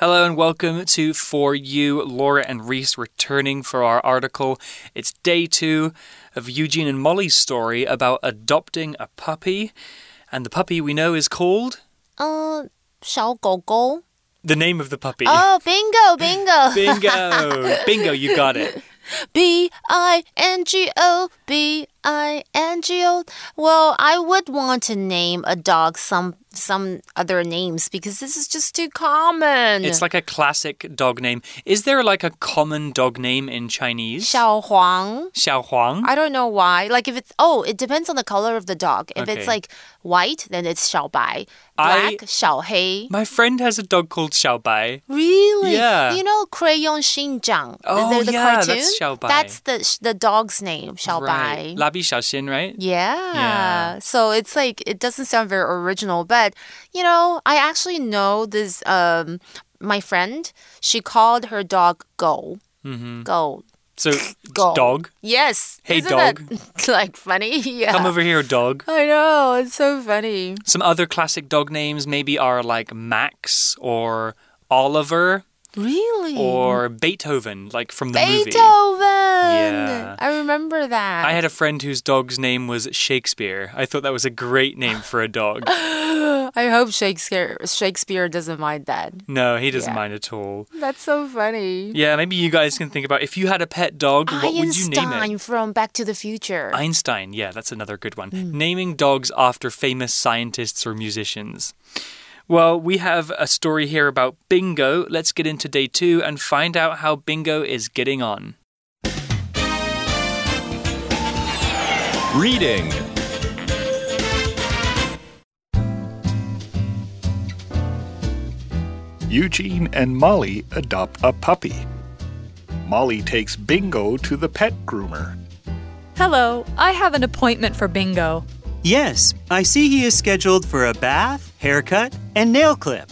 Hello and welcome to For You. Laura and Reese returning for our article. It's day two of Eugene and Molly's story about adopting a puppy. And the puppy we know is called? Uh, 小狗狗. The name of the puppy. Oh, bingo, bingo. bingo. bingo, you got it. B I N G O B I N G O. Well, I would want to name a dog some some other names because this is just too common. It's like a classic dog name. Is there like a common dog name in Chinese? Xiao Huang. Xiao Huang. I don't know why. Like if it's oh, it depends on the color of the dog. If Okay. it's like white, then it's Xiao Bai. I- Black, Xiao Hei. My friend has a dog called Xiao Bai. Really? Yeah. You know Crayon Shin-chan? Oh, the, the yeah, cartoon? that's Xiao Bai. That's the the dog's name, Xiao Right. Bai. Labi Xiaoxin, right? Yeah. Yeah. So it's like it doesn't sound very original, but you know, I actually know this um my friend, she called her dog Go. Mm-hmm. Go. So, Go. dog. Yes. Hey, Isn't dog. That, like funny? Yeah. Come over here, dog. I know, it's so funny. Some other classic dog names maybe are like Max or Oliver Really? or Beethoven, like from the movie. Beethoven. Yeah. I remember that. I had a friend whose dog's name was Shakespeare. I thought that was a great name for a dog. I hope Shakespeare Shakespeare doesn't mind that. No, he doesn't Yeah. mind at all. That's so funny. Yeah, maybe you guys can think about if you had a pet dog, what would you name it? Einstein from Back to the Future. Einstein, yeah, that's another good one. Hmm. Naming dogs after famous scientists or musicians. Well, we have a story here about Bingo. Let's get into day two and find out how Bingo is getting on. Reading Eugene and Molly adopt a puppy. Molly takes Bingo to the pet groomer. Hello, I have an appointment for bingo. Yes, I see he is scheduled for a bath, haircut, and nail clip.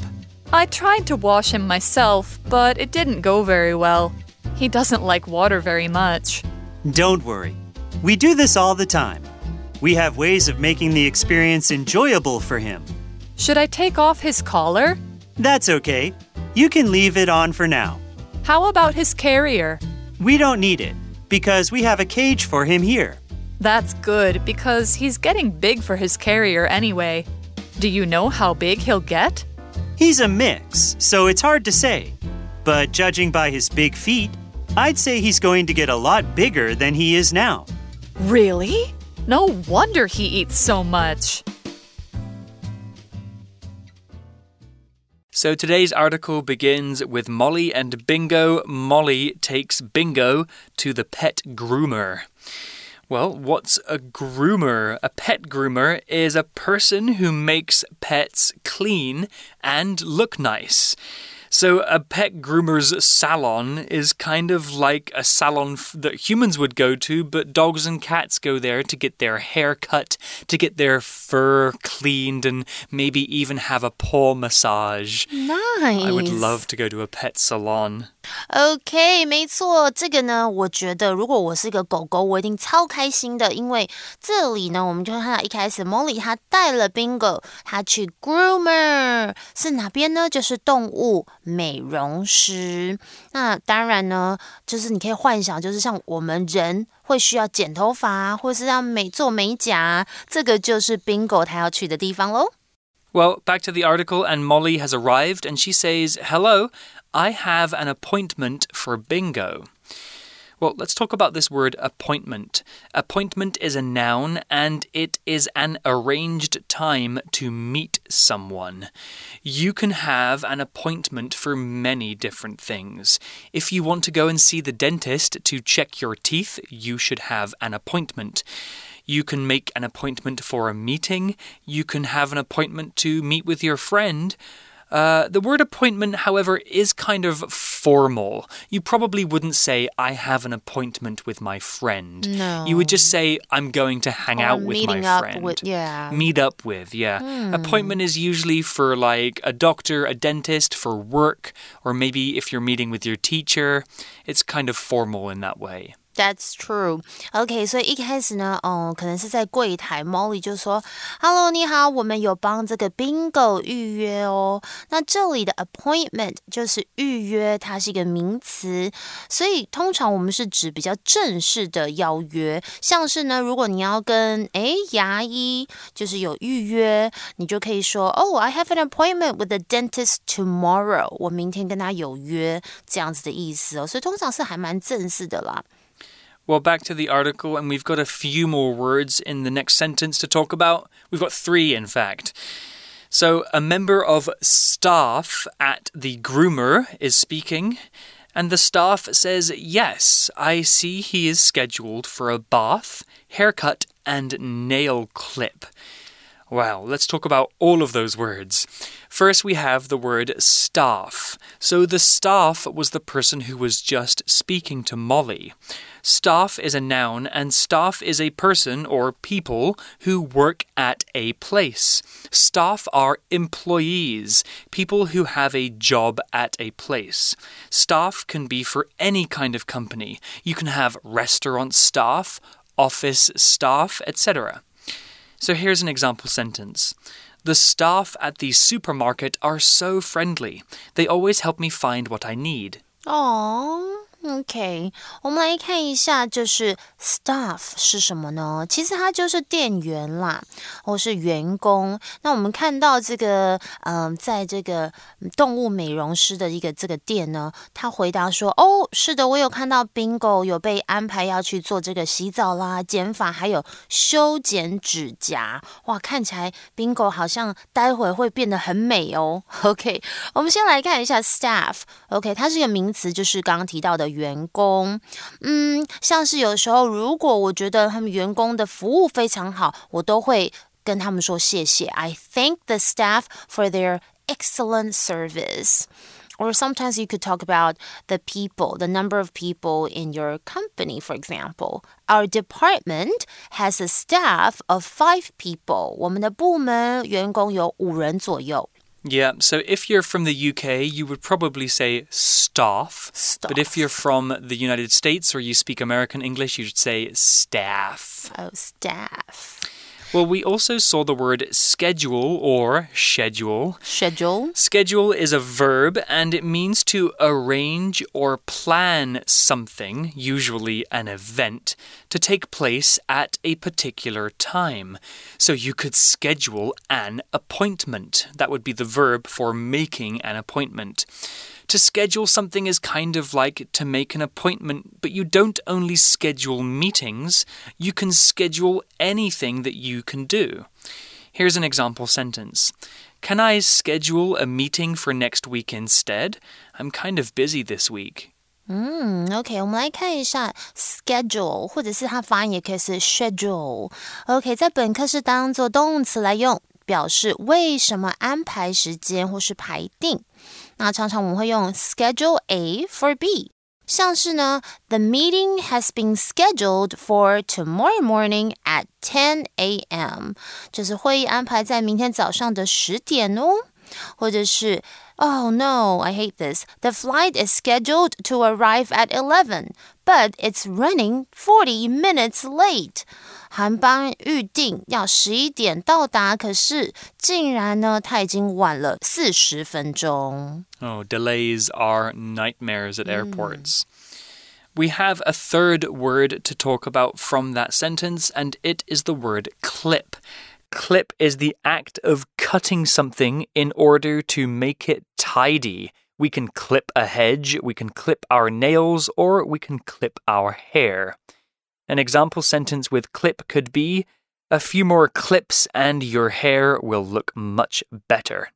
I tried to wash him myself, but it didn't go very well. He doesn't like water very much. Don't worry, we do this all the time. We have ways of making the experience enjoyable for him. Should I take off his collar? That's okay. You can leave it on for now. How about his carrier? We don't need it because we have a cage for him here. That's good because he's getting big for his carrier anyway. Do you know how big he'll get? He's a mix, so it's hard to say. But judging by his big feet, I'd say he's going to get a lot bigger than he is now. Really? No wonder he eats so much. So today's article begins with Molly and Bingo. Molly takes Bingo to the pet groomer. Well, what's a groomer? A pet groomer is a person who makes pets clean and look nice. So, a pet groomer's salon is kind of like a salon f- that humans would go to, but dogs and cats go there to get their hair cut, to get their fur cleaned, and maybe even have a paw massage. nice. I would love to go to a pet salon. OK，没错，这个呢，我觉得如果我是个狗狗，我一定超开心的，因为这里呢，我们就会看到一开始 Molly 她带了 Bingo，她去 groomer 是哪边呢？就是动物美容师。那当然呢，就是你可以幻想，就是像我们人会需要剪头发啊，或是要美做美甲啊，这个就是 Bingo 他要去的地方喽。 Well, back to the article, and Molly has arrived, and she says, Hello, I have an appointment for bingo. Well, let's talk about this word appointment. Appointment is a noun and it is an arranged time to meet someone. You can have an appointment for many different things. If you want to go and see the dentist to check your teeth, you should have an appointment. You can make an appointment for a meeting. You can have an appointment to meet with your friend. Uh, the word appointment, however, is kind of formal. You probably wouldn't say, I have an appointment with my friend. No. You would just say, I'm going to hang Or out with my friend. with- yeah. Meet up with, yeah. Appointment is usually for like a doctor, a dentist, for work, or maybe if you're meeting with your teacher. It's kind of formal in that way. That's true. OK，所以一开始呢，哦，可能是在柜台，Molly 就说：“Hello，你好，我们有帮这个 Bingo 预约哦。”那这里的 appointment 就是预约，它是一个名词，所以通常我们是指比较正式的邀约，像是呢，如果你要跟诶牙医就是有预约，你就可以说：“Oh, I have an appointment with the dentist tomorrow。”我明天跟他有约，这样子的意思哦。所以通常是还蛮正式的啦。Well, back to the article, and we've got a few more words in the next sentence to talk about. We've got three, in fact. So, a member of staff at the groomer is speaking, and the staff says, Yes, I see he is scheduled for a bath, haircut, and nail clip. Wow, let's talk about all of those words. First, we have the word staff. So, the staff was the person who was just speaking to Molly. Staff is a noun, and staff is a person or people who work at a place. Staff are employees, people who have a job at a place. Staff can be for any kind of company. You can have restaurant staff, office staff, etc. So here's an example sentence. The staff at the supermarket are so friendly. They always help me find what I need. Aww. OK，我们来看一下，就是 staff 是什么呢？其实它就是店员啦，或是员工。那我们看到这个，嗯，在这个动物美容师的一个这个店呢，他回答说：“哦，是的，我有看到 Bingo 有被安排要去做这个洗澡啦、剪发，还有修剪指甲。哇，看起来 Bingo 好像待会会变得很美哦。”OK，我们先来看一下 staff。OK，它是一个名词，就是刚刚提到的。员工，嗯，像是有时候，如果我觉得他们员工的服务非常好，我都会跟他们说谢谢。I thank the staff for their excellent service. Or sometimes you could talk about the people, the number of people in your company, for example. Our department has a staff of five people. 我们的部门员工有五人左右。 Yeah, so if you're from the UK, you would probably say staff. staff. But if you're from the United States or you speak American English, you'd say staff. Oh, staff. Well, we also saw the word schedule or schedule. Schedule. Schedule is a verb and it means to arrange or plan something, usually an event, to take place at a particular time. So you could schedule an appointment. That would be the verb for making an appointment. To schedule something is kind of like to make an appointment, but you don't only schedule meetings, you can schedule anything that you can do. Here's an example sentence Can I schedule a meeting for next week instead? I'm kind of busy this week. 嗯，OK，我们来看一下 schedule，或者是它发音也可以是 schedule。OK，在本课是当做动词来用，表示为什么安排时间或是排定。那常常我们会用 schedule A for B， 像是呢，The meeting has been scheduled for tomorrow morning at 10 a.m.，就是会议安排在明天早上的十点哦，或者是 Oh no, I hate this. The flight is scheduled to arrive at 11, but it's running 40 minutes late. 航班预定要十一点到达，可是竟然呢，它已经晚了四十分钟。Oh, delays are nightmares at airports. We have a third word to talk about from that sentence, and it is the word clip. Clip is the act of cutting something in order to make it tidy. We can clip a hedge, we can clip our nails, or we can clip our hair. An example sentence with clip could be A few more clips and your hair will look much better.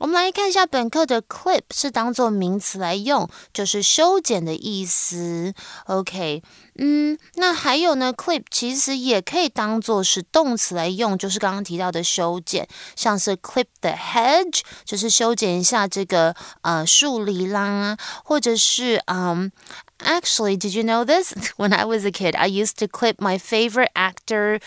我们来看一下本课的 clip 是当做名词来用，就是修剪的意思。OK，嗯，那还有呢，clip 其实也可以当做是动词来用，就是刚刚提到的修剪，像是 clip the hedge，就是修剪一下这个呃树篱啦，或者是嗯。 Actually, did you know this? When I was a kid, I used to clip my favorite actors'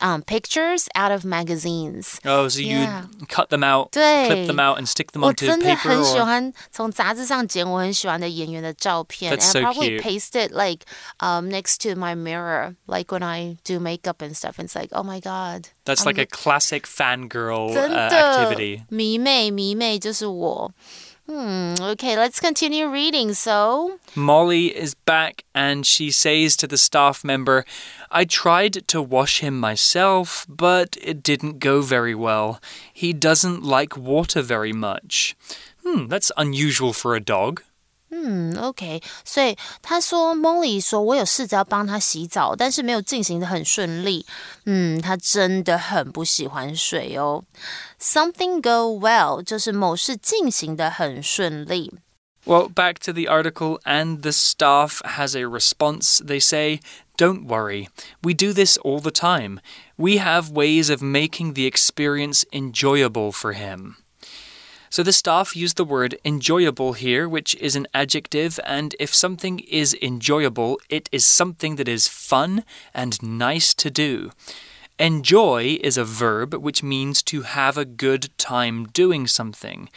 um, pictures out of magazines. Oh, so Yeah. you cut them out, 对 clip them out, and stick them 我 onto 真的 paper 很喜 or 欢从杂志上剪我很喜欢的演员的照片 That's and so probably cute. paste it like um next to my mirror, like when I do makeup and stuff. It's like, oh my god. That's I'm like a look- classic fangirl 真 uh, 的 activity. 迷妹迷妹就是我。 Hmm, okay, let's continue reading. So, Molly is back and she says to the staff member, I tried to wash him myself, but it didn't go very well. He doesn't like water very much. Hmm, that's unusual for a dog. 嗯，OK，所以他说，Molly 说，我有试着要帮他洗澡，但是没有进行的很顺利。嗯，他真的很不喜欢水哦。Something go well 就是某事进行的很顺利。 Well, back to the article, and the staff has a response. They say, Don't worry, we do this all the time. We have ways of making the experience enjoyable for him. So the staff use the word enjoyable here, which is an adjective, and if something is enjoyable, it is something that is fun and nice to do. Enjoy is a verb which means to have a good time doing something.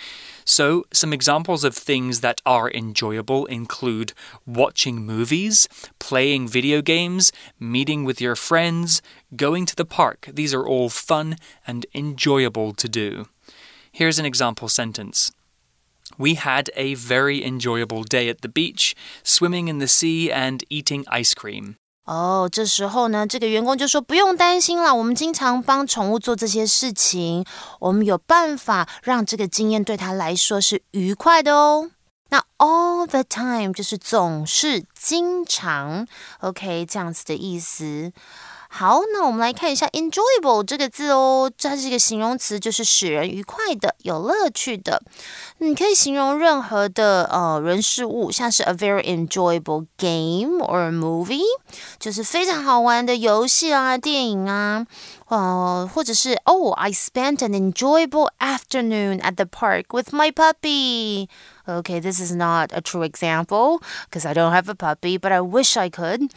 So, some examples of things that are enjoyable include watching movies, playing video games, meeting with your friends, going to the park. These are all fun and enjoyable to do. Here's an example sentence. We had a very enjoyable day at the beach, swimming in the sea and eating ice cream. 哦，这时候呢，这个员工就说不用担心啦，我们经常帮宠物做这些事情，我们有办法让这个经验对他来说是愉快的哦。那 all the time 就是总是、经常，OK 这样子的意思。 好，那我们来看一下 enjoyable 这个字哦，它是一个形容词，就是使人愉快的、有乐趣的。你可以形容任何的呃人事物，像是 a very enjoyable game or a movie，就是非常好玩的游戏啊、电影啊，呃，或者是 Oh, I spent an enjoyable afternoon at the park with my puppy. Okay, this is not a true example because I don't have a puppy, but I wish I could.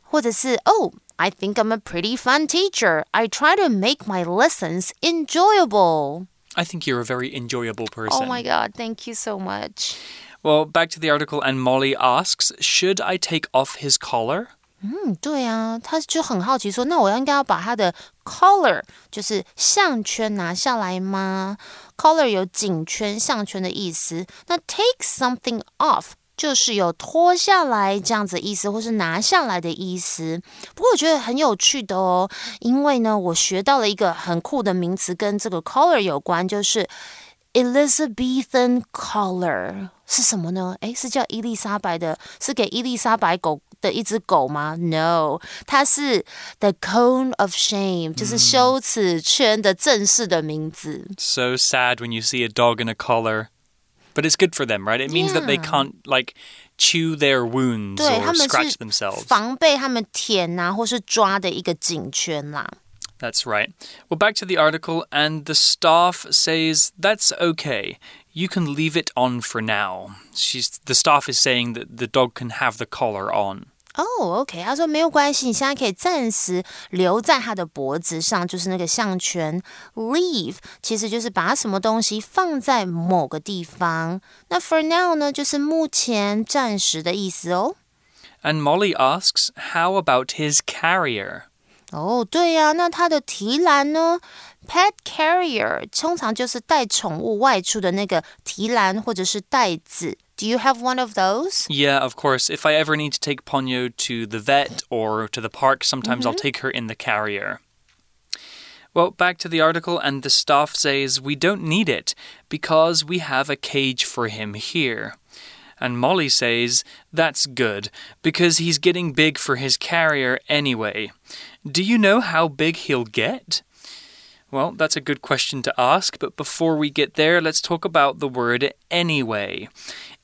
或者是 Oh, I think I'm a pretty fun teacher. I try to make my lessons enjoyable. I think you're a very enjoyable person. Oh my god, thank you so much. Well, back to the article, and Molly asks, Should I take off his collar? 嗯，对啊，他就很好奇说，那我应该要把他的 collar 就是项圈拿下来吗？collar 有颈圈、项圈的意思。那 take something off 就是有脱下来这样子的意思，或是拿下来的意思。不过我觉得很有趣的哦，因为呢，我学到了一个很酷的名词，跟这个 collar 有关，就是 Elizabethan collar 是什么呢？诶，是叫伊丽莎白的，是给伊丽莎白狗的一只狗吗？No，它是 the cone of shame，就是羞耻圈的正式的名字。So sad when you see a dog in a collar. But it's good for them, right? It means that they Yeah. can't, like, chew their wounds 对，他 or 们 scratch 是 themselves. 防备他们舔啊，或是抓的一个颈圈啦。 That's right. Well, back to the article, and the staff says that's okay. You can leave it on for now. She's the staff is saying that the dog can have the collar on. 哦、o k 他说没有关系，你现在可以暂时留在他的脖子上，就是那个项圈。Leave 其实就是把什么东西放在某个地方。那 for now 呢，就是目前、暂时的意思哦。 And Molly asks, "How about his carrier?" 哦，对呀、那它的提篮呢？Pet carrier 通常就是带宠物外出的那个提篮或者是袋子。 Do you have one of those? Yeah, of course. If I ever need to take Ponyo to the vet or to the park, sometimes I'll mm-hmm. take her in the carrier. Well, back to the article, and the staff says we don't need it because we have a cage for him here. And Molly says that's good because he's getting big for his carrier anyway. Do you know how big he'll get? Well, that's a good question to ask, but before we get there, let's talk about the word anyway.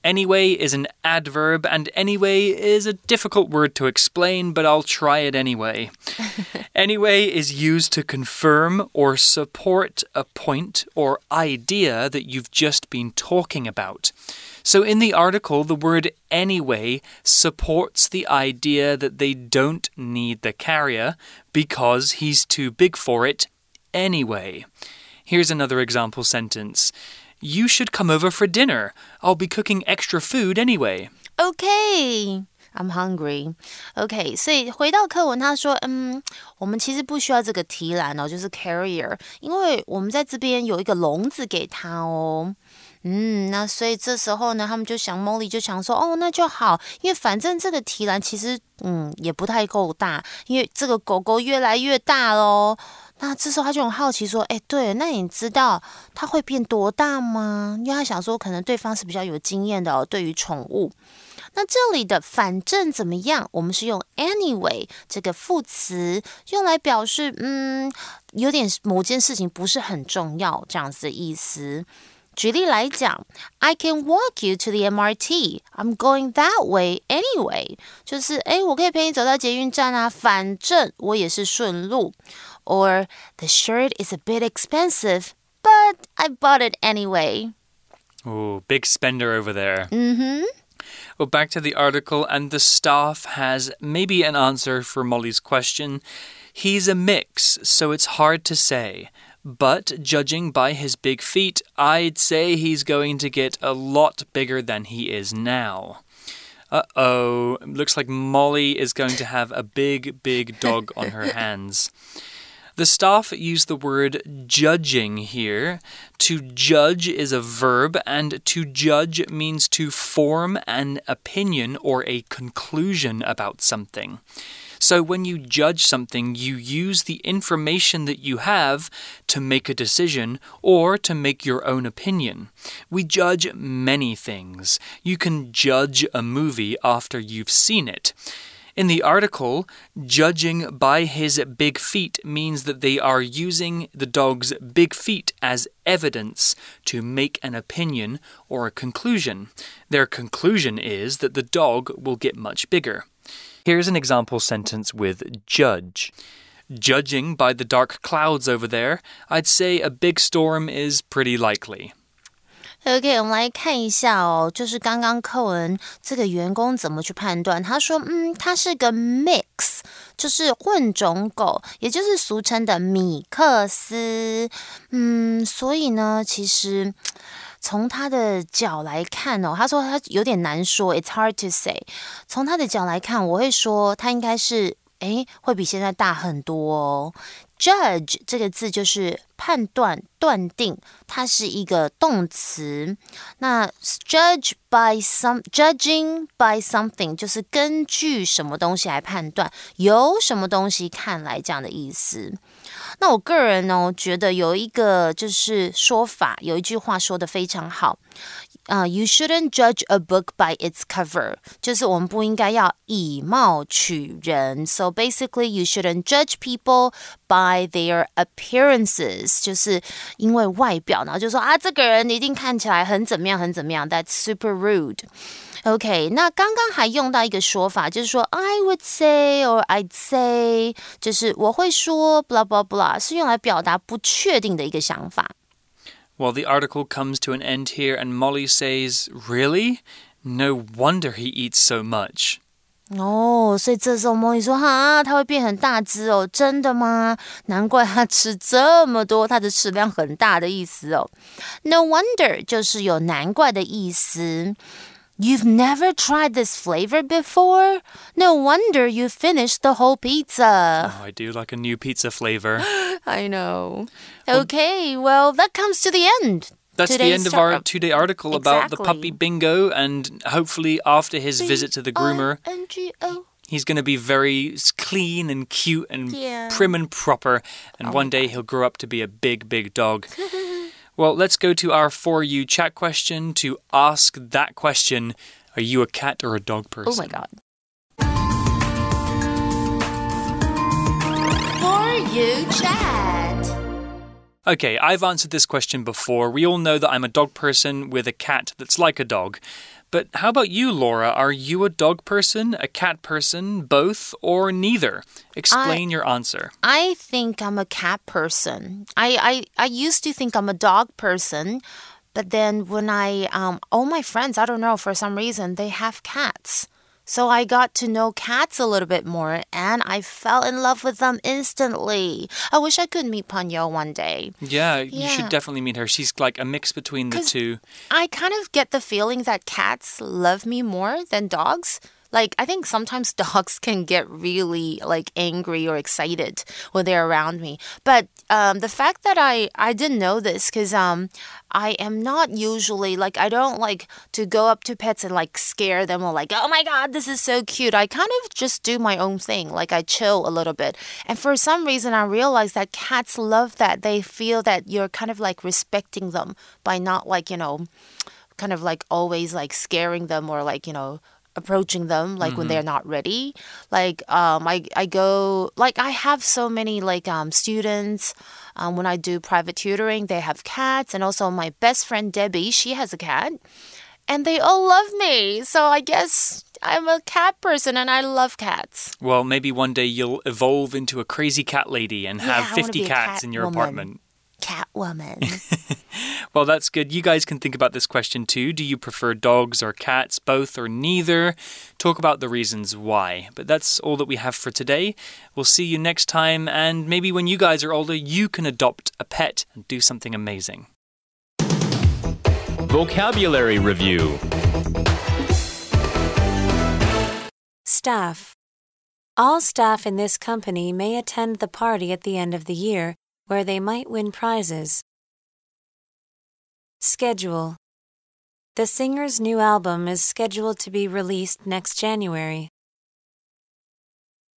Anyway is an adverb, and anyway is a difficult word to explain, but I'll try it anyway. anyway is used to confirm or support a point or idea that you've just been talking about. So in the article, the word anyway supports the idea that they don't need the carrier because he's too big for it anyway. Here's another example sentence. You should come over for dinner. I'll be cooking extra food anyway. Okay. I'm hungry. OK，所以回到课文，他说，嗯，我们其实不需要这个提篮哦，就是 carrier，因为我们在这边有一个笼子给他哦。嗯，那所以这时候呢，他们就想，Molly 就想说，哦，那就好，因为反正这个提篮其实，嗯，也不太够大，因为这个狗狗越来越大喽。 那这时候他就很好奇说，哎，对，那你知道它会变多大吗？因为他想说，可能对方是比较有经验的哦，对于宠物。那这里的反正怎么样，我们是用 anyway 这个副词用来表示，嗯，有点某件事情不是很重要这样子的意思。举例来讲，I can walk you to the MRT. I'm going that way anyway. 就是哎，我可以陪你走到捷运站啊，反正我也是顺路。Or the shirt is a bit expensive, but I bought it anyway. Oh, big spender over there. Mm-hmm. Well, back to the article, and the staff has maybe an answer for Molly's question. He's a mix, so it's hard to say. But judging by his big feet, I'd say he's going to get a lot bigger than he is now. Uh oh, looks like Molly is going to have a big, big dog on her hands. The staff use the word judging here. To judge is a verb, and to judge means to form an opinion or a conclusion about something. So when you judge something, you use the information that you have to make a decision or to make your own opinion. We judge many things. You can judge a movie after you've seen it. In the article, judging by his big feet means that they are using the dog's big feet as evidence to make an opinion or a conclusion. Their conclusion is that the dog will get much bigger. Here's an example sentence with judge. Judging by the dark clouds over there, I'd say a big storm is pretty likely. OK，我们来看一下哦，就是刚刚课文这个员工怎么去判断？他说，嗯，它是个 mix，就是混种狗，也就是俗称的米克斯。嗯，所以呢，其实。从他的脚来看哦，他说他有点难说，It's hard to say。从他的脚来看，我会说他应该是，诶，会比现在大很多哦。Judge 这个字就是判断、断定，它是一个动词。那 judge by some judging by something 就是根据什么东西来判断，由什么东西看来这样的意思。那我个人呢，觉得有一个就是说法，有一句话说的非常好，啊、uh,，You shouldn't judge a book by its cover，就是我们不应该要以貌取人。So basically, you shouldn't judge people by their appearances，就是因为外表，然后就说啊，这个人一定看起来很怎么样，很怎么样。That's super rude。OK，那刚刚还用到一个说法，就是说 I would say or I'd say，就是我会说 blah blah blah，是用来表达不确定的一个想法。 Well, the article comes to an end here, and Molly says, Really? No wonder he eats so much. 哦，所以这时候莫莉说：“哈，他会变很大只哦，真的吗？难怪他吃这么多，他的食量很大的意思哦。No wonder 就是有难怪的意思。 You've never tried this flavor before? No wonder you finished the whole pizza. Oh, I do like a new pizza flavor. I know. Okay, well, that comes to the end. That's the end of our two day article exactly. about the puppy bingo, and hopefully, after his visit to the groomer, he's going to be very clean and cute and yeah. prim and proper, and oh one day he'll grow up to be a big, big dog. Well, let's go to our For You chat question to ask that question Are you a cat or a dog oh person? Oh my God. For You chat. Okay, I've answered this question before. We all know that I'm a dog person with a cat that's like a dog. But how about you, Laura? Are you a dog person, a cat person, both, or neither? Explain I, your answer. I think I'm a cat person. I, I, I used to think I'm a dog person, but then when I, um, all my friends, I don't know, for some reason, they have cats. So I got to know cats a little bit more and I fell in love with them instantly. I wish I could meet Ponyo one day. Yeah, yeah, you should definitely meet her. She's like a mix between the two. I kind of get the feeling that cats love me more than dogs. Like I think sometimes dogs can get really like angry or excited when they're around me. But um, the fact that I I didn't know this because um I am not usually like I don't like to go up to pets and like scare them or like oh my god this is so cute. I kind of just do my own thing. Like I chill a little bit. And for some reason I realized that cats love that. They feel that you're kind of like respecting them by not like you know kind of like always like scaring them or like you know approaching them like mm-hmm. when they're not ready like um i i go like i have so many like um students um when i do private tutoring they have cats and also my best friend debbie she has a cat and they all love me so i guess I'm a cat person and I love cats. Well, maybe one day you'll evolve into a crazy cat lady and yeah, have 50 cats cat in your woman. apartment. Catwoman. well, that's good. You guys can think about this question too. Do you prefer dogs or cats, both or neither? Talk about the reasons why. But that's all that we have for today. We'll see you next time, and maybe when you guys are older, you can adopt a pet and do something amazing. Vocabulary Review Staff All staff in this company may attend the party at the end of the year where they might win prizes. Schedule The singer's new album is scheduled to be released next January.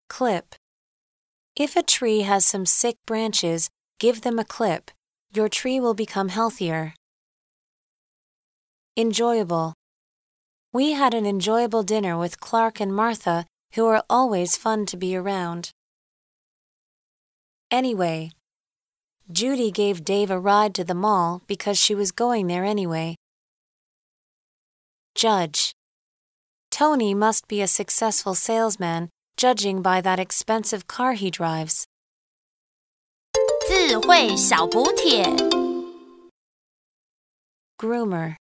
Clip If a tree has some sick branches, give them a clip. Your tree will become healthier. Enjoyable We had an enjoyable dinner with Clark and Martha, who are always fun to be around. Anyway, Judy gave Dave a ride to the mall because she was going there anyway. Judge Tony must be a successful salesman, judging by that expensive car he drives. 智慧小补帖 Groomer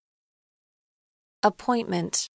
Appointment